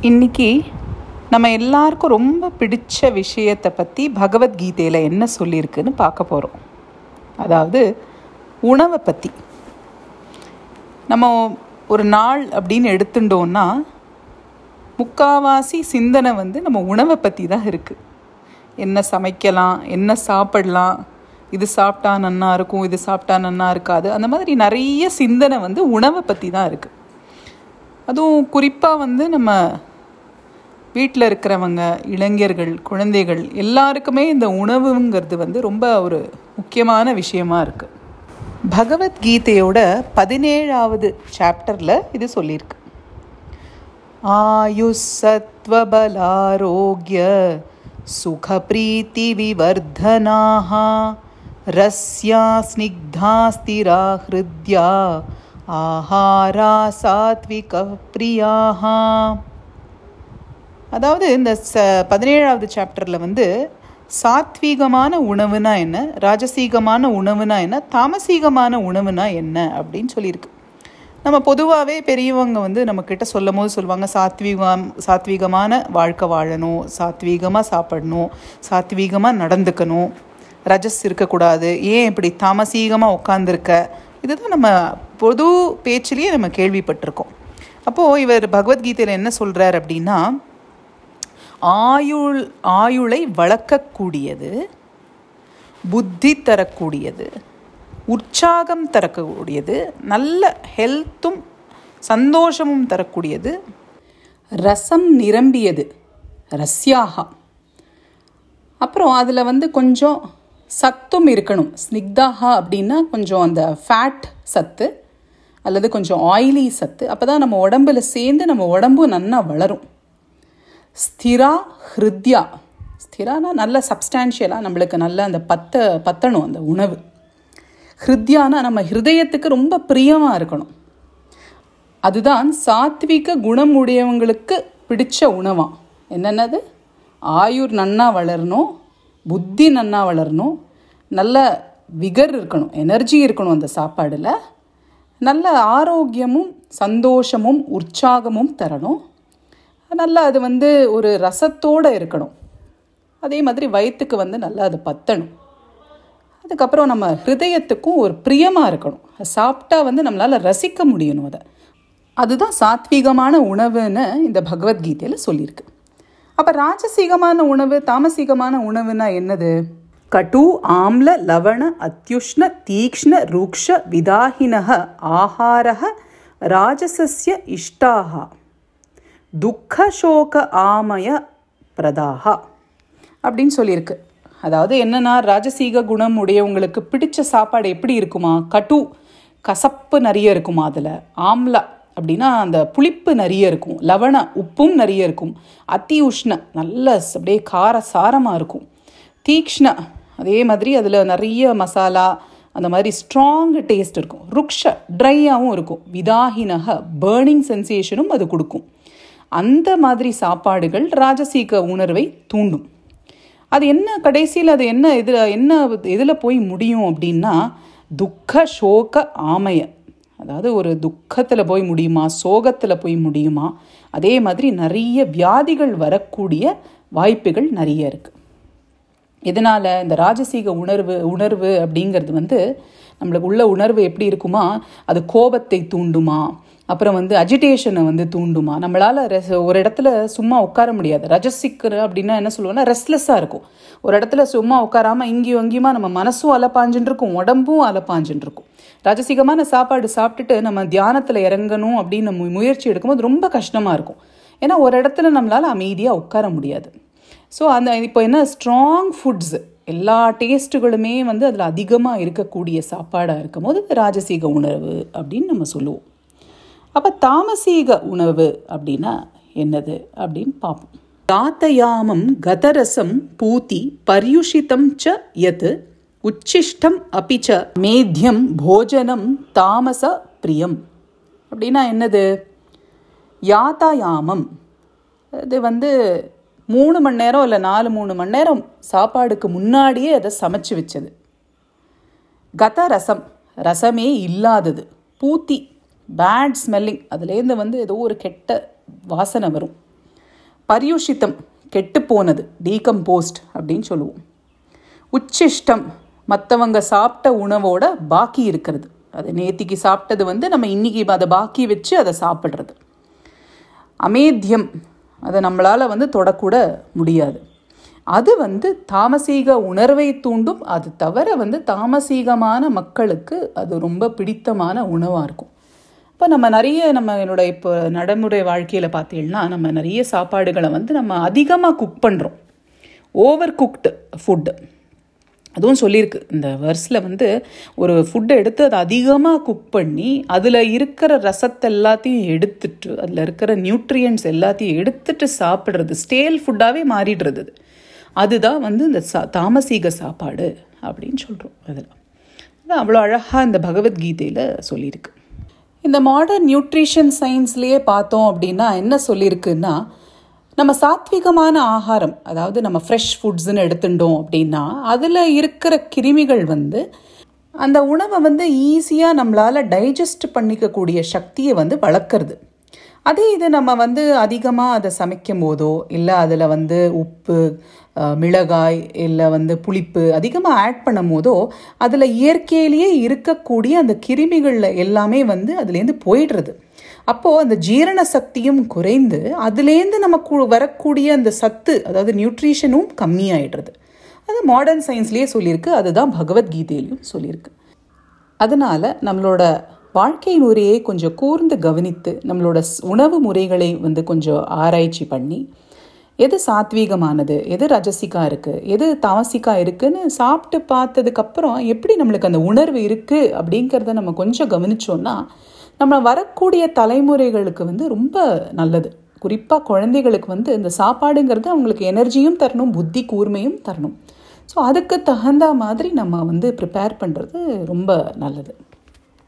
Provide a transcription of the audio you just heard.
இன்னைக்கு நம்ம எல்லாருக்கும் ரொம்ப பிடிச்ச விஷயத்தை பற்றி பகவத்கீதையில் என்ன சொல்லியிருக்குன்னு பார்க்க போகிறோம் அதாவது உணவை பற்றி நம்ம ஒரு நாள் அப்படின்னு எடுத்துட்டோன்னா முக்காவாசி சிந்தனை வந்து நம்ம உணவை பற்றி தான் இருக்குது என்ன சமைக்கலாம் என்ன சாப்பிடலாம் இது சாப்பிட்டா நன்னா இருக்கும் இது சாப்பிட்டா நன்னா இருக்காது. அந்த மாதிரி நிறைய சிந்தனை வந்து உணவை பற்றி தான் இருக்குது அதுவும் குறிப்பாக வந்து நம்ம வீட்டில் இருக்கிறவங்க இளைஞர்கள் குழந்தைகள் எல்லாருக்குமே இந்த உணவுங்கிறது வந்து ரொம்ப ஒரு முக்கியமான விஷயமா இருக்குது பகவத்கீதையோட பதினேழாவது சாப்டரில் இது சொல்லியிருக்கு. ஆயுசத்வபலாரோக்கிய சுகப்ரீத்தி விவர்தனாக ரஸ்யா ஸ்னிக்தாஸ்திரா ஹிருத்யா ஆஹாரா சாத்விக பிரியாக அதாவது இந்த ச பதினேழாவது சாப்டரில் வந்து சாத்வீகமான உணவுனா என்ன? ராஜசீகமான உணவுனா என்ன? தாமசீகமான உணவுனா என்ன? அப்படின்னு சொல்லியிருக்கு. நம்ம பொதுவாகவே பெரியவங்க வந்து நம்மக்கிட்ட சொல்லும் போது சொல்லுவாங்க சாத்வீகம் சாத்வீகமான வாழ்க்கை வாழணும் சாத்வீகமாக சாப்பிடணும் சாத்வீகமாக நடந்துக்கணும் ரஜஸ் இருக்கக்கூடாது ஏன் இப்படி தாமசீகமாக உட்காந்துருக்க இதுதான் நம்ம பொது பேச்சிலேயே நம்ம கேள்விப்பட்டிருக்கோம். அப்போது இவர் பகவத்கீதையில் என்ன சொல்கிறார் அப்படின்னா ஆயுள் ஆயுளை வளர்க்கக்கூடியது புத்தி தரக்கூடியது உற்சாகம் தரக்கூடியது நல்ல ஹெல்த்தும் சந்தோஷமும் தரக்கூடியது ரசம் நிரம்பியது ரஸ்யாகா அப்புறம் அதில் வந்து கொஞ்சம் சத்தும் இருக்கணும். ஸ்னிக்தாகா அப்படின்னா கொஞ்சம் அந்த ஃபேட் சத்து அல்லது கொஞ்சம் ஆயிலி சத்து. அப்போ தான் நம்ம உடம்பில் சேர்ந்து நம்ம உடம்பும் நல்லா வளரும். ஸ்திரா ஹிருத்யா. ஸ்திரானா நல்ல சப்ஸ்டான்ஷியலாக நம்மளுக்கு நல்ல அந்த பத்த பத்தணும் அந்த உணவு. ஹிருத்யானா நம்ம ஹிருதயத்துக்கு ரொம்ப பிரியமாக இருக்கணும். அதுதான் சாத்விக குணம் உடையவங்களுக்கு பிடித்த உணவாம் என்னென்னது? ஆயுர் நன்னா வளரணும் புத்தி நன்னா வளரணும் நல்ல விகர் இருக்கணும் எனர்ஜி இருக்கணும் அந்த சாப்பாடில். நல்ல ஆரோக்கியமும் சந்தோஷமும் உற்சாகமும் தரணும். நல்லா அது வந்து ஒரு ரசத்தோடு இருக்கணும். அதே மாதிரி வயிற்றுக்கு வந்து நல்லா அது பத்தணும். அதுக்கப்புறம் நம்ம ஹிருதயத்துக்கும் ஒரு பிரியமாக இருக்கணும். சாப்பிட்டா வந்து நம்மளால் ரசிக்க முடியணும் அதை. அதுதான் சாத்வீகமான உணவுன்னு இந்த பகவத்கீதையில் சொல்லியிருக்கு. அப்போ ராஜசீகமான உணவு தாமசீகமான உணவுனா என்னது? கட்டு ஆம்ல லவண அத்தியுஷ்ண தீக்ஷ்ண ரூக்ஷ விதாகினக ஆஹாரக ராஜசஸ்ய இஷ்டாகா துக்கசோக ஆமய பிரதாகா அப்படின்னு சொல்லியிருக்கு. அதாவது என்னன்னா ராஜசீக குணம் உடையவங்களுக்கு பிடிச்ச சாப்பாடு எப்படி இருக்குமா? கட்டு கசப்பு நிறைய இருக்குமா அதில்? ஆம்லா அப்படின்னா அந்த புளிப்பு நிறைய இருக்கும். லவண உப்பும் நிறைய இருக்கும். அத்தி உஷ்ண நல்ல அப்படியே கார சாரமாக இருக்கும். தீக்ஷ்ண அதே மாதிரி அதில் நிறைய மசாலா அந்த மாதிரி ஸ்ட்ராங் டேஸ்ட் இருக்கும். ருக்ஷ ட்ரையாகவும் இருக்கும். விதாகினக பேர்னிங் சென்சேஷனும் அது கொடுக்கும். அந்த மாதிரி சாப்பாடுகள் ராஜசீக உணர்வை தூண்டும். அது என்ன கடைசியில் அது என்ன இதில் என்ன இதில் போய் முடியும் அப்படின்னா துக்க சோக ஆமைய. அதாவது ஒரு துக்கத்தில் போய் முடியுமா சோகத்தில் போய் முடியுமா? அதே மாதிரி நிறைய வியாதிகள் வரக்கூடிய வாய்ப்புகள் நிறைய இருக்குது இதனால் இந்த ராஜசீக உணர்வு உணர்வு அப்படிங்கிறது வந்து நம்மளுக்கு உள்ள உணர்வு எப்படி இருக்குமா? அது கோபத்தை தூண்டுமா? அப்புறம் வந்து அஜிடேஷனை வந்து தூண்டுமா? நம்மளால் ரெஸ் ஒரு இடத்துல சும்மா உட்கார முடியாது. ரஜசிக்கிற அப்படின்னா என்ன சொல்லுவோம்னா ரெஸ்ட்லெஸ்ஸாக இருக்கும். ஒரு இடத்துல சும்மா உட்காராமல் இங்கேயும் அங்கேயுமா நம்ம மனசும் அலப்பாஞ்சுன்னு இருக்கும் உடம்பும் அலப்பாஞ்சுன்னு இருக்கும் ராஜசிகமான சாப்பாடு சாப்பிட்டுட்டு நம்ம தியானத்தில் இறங்கணும் அப்படின்னு நம்ம முயற்சி எடுக்கும்போது ரொம்ப கஷ்டமாக இருக்கும். ஏன்னா ஒரு இடத்துல நம்மளால் அமைதியாக உட்கார முடியாது. ஸோ அந்த இப்போ என்ன ஸ்ட்ராங் ஃபுட்ஸ் எல்லா டேஸ்ட்டுகளுமே வந்து அதில் அதிகமாக இருக்கக்கூடிய சாப்பாடாக இருக்கும் போது ராஜசீக உணர்வு அப்படின்னு நம்ம சொல்லுவோம். அப்போ தாமசீக உணவு அப்படின்னா என்னது அப்படின்னு பார்ப்போம். தாத்தயாமம் கதரசம் பூதி பர்யுஷிதம் ச யத் உச்சிஷ்டம் அப்பிச்ச மேத்தியம் போஜனம் தாமச பிரியம். அப்படின்னா என்னது? யாத்தாயாமம். இது வந்து மூணு மணி நேரம் இல்லை நாலு மூணு மணி நேரம் சாப்பாடுக்கு முன்னாடியே அதை சமைச்சு வச்சது. கத ரசம் ரசமே இல்லாதது. பூத்தி பேட் ஸ்மெல்லிங் அதுலேருந்து வந்து ஏதோ ஒரு கெட்ட வாசனை வரும். பரியூஷித்தம் கெட்டு போனது டீகம்போஸ்ட் அப்படின்னு சொல்லுவோம். உச்சிஷ்டம் மற்றவங்க சாப்பிட்ட உணவோட பாக்கி இருக்கிறது. அது நேத்திக்கு சாப்பிட்டது வந்து நம்ம இன்னைக்கு அதை பாக்கி வச்சு அதை சாப்பிட்றது. அமேத்தியம் அதை நம்மளால் வந்து தொடக்கூட முடியாது. அது வந்து தாமசீக உணர்வை தூண்டும் அது தவிர வந்து தாமசீகமான மக்களுக்கு அது ரொம்ப பிடித்தமான உணவாக இருக்கும். இப்போ நம்ம நிறைய நம்ம என்னோட இப்போ நடைமுறை வாழ்க்கையில் பார்த்தீங்கன்னா நம்ம நிறைய சாப்பாடுகளை வந்து நம்ம அதிகமாக குக் பண்ணுறோம் ஓவர் குக்டு ஃபுட்டு அதுவும் சொல்லியிருக்கு. இந்த வர்ஸில் வந்து ஒரு ஃபுட்டை எடுத்து அதை அதிகமாக குக் பண்ணி அதில் இருக்கிற ரசத்தை எல்லாத்தையும் எடுத்துட்டு அதில் இருக்கிற நியூட்ரியன்ஸ் எல்லாத்தையும் எடுத்துட்டு சாப்பிட்றது ஸ்டேல் ஃபுட்டாகவே மாறிடுறது அது. அதுதான் வந்து இந்த சா தாமசீக சாப்பாடு அப்படின்னு சொல்கிறோம் அதில். அவ்வளோ அழகாக இந்த பகவத்கீதையில் சொல்லியிருக்கு. இந்த மாடர்ன் நியூட்ரிஷன் சயின்ஸ்லேயே பார்த்தோம் அப்படின்னா என்ன சொல்லியிருக்குன்னா நம்ம சாத்விகமான ஆகாரம் அதாவது நம்ம ஃப்ரெஷ் ஃபுட்ஸ்ன்னு எடுத்துட்டோம் அப்படின்னா அதில் இருக்கிற கிருமிகள் வந்து அந்த உணவை வந்து ஈஸியாக நம்மளால் டைஜஸ்ட் பண்ணிக்கக்கூடிய சக்தியை வந்து வளர்க்குறது. அதே இது நம்ம வந்து அதிகமாக அதை சமைக்கும் போதோ இல்லை அதில் வந்து உப்பு மிளகாய் இல்லை வந்து புளிப்பு அதிகமாக ஆட் பண்ணும் போதோ அதில் இயற்கையிலேயே இருக்கக்கூடிய அந்த கிருமிகளில் எல்லாமே வந்து அதுலேருந்து போயிடுறது. அப்போது அந்த ஜீரண சக்தியும் குறைந்து அதுலேருந்து நமக்கு வரக்கூடிய அந்த சத்து அதாவது நியூட்ரிஷனும் கம்மியாயிடுறது. அது மாடர்ன் சயின்ஸ்லேயே சொல்லியிருக்கு அதுதான் பகவத்கீதையிலையும் சொல்லியிருக்கு. அதனால் நம்மளோட வாழ்க்கை முறையை கொஞ்சம் கூர்ந்து கவனித்து நம்மளோட உணவு முறைகளை வந்து கொஞ்சம் ஆராய்ச்சி பண்ணி எது சாத்வீகமானது எது ரஜசிக்கா இருக்குது எது தாமசிக்கா இருக்குதுன்னு சாப்பிட்டு பார்த்ததுக்கப்புறம் எப்படி நம்மளுக்கு அந்த உணர்வு இருக்குது அப்படிங்கிறத நம்ம கொஞ்சம் கவனிச்சோன்னா நம்ம வரக்கூடிய தலைமுறைகளுக்கு வந்து ரொம்ப நல்லது. குறிப்பாக குழந்தைகளுக்கு வந்து இந்த சாப்பாடுங்கிறது அவங்களுக்கு எனர்ஜியும் தரணும் புத்தி கூர்மையும் தரணும். ஸோ அதுக்கு தகுந்த மாதிரி நம்ம வந்து ப்ரிப்பேர் பண்ணுறது ரொம்ப நல்லது.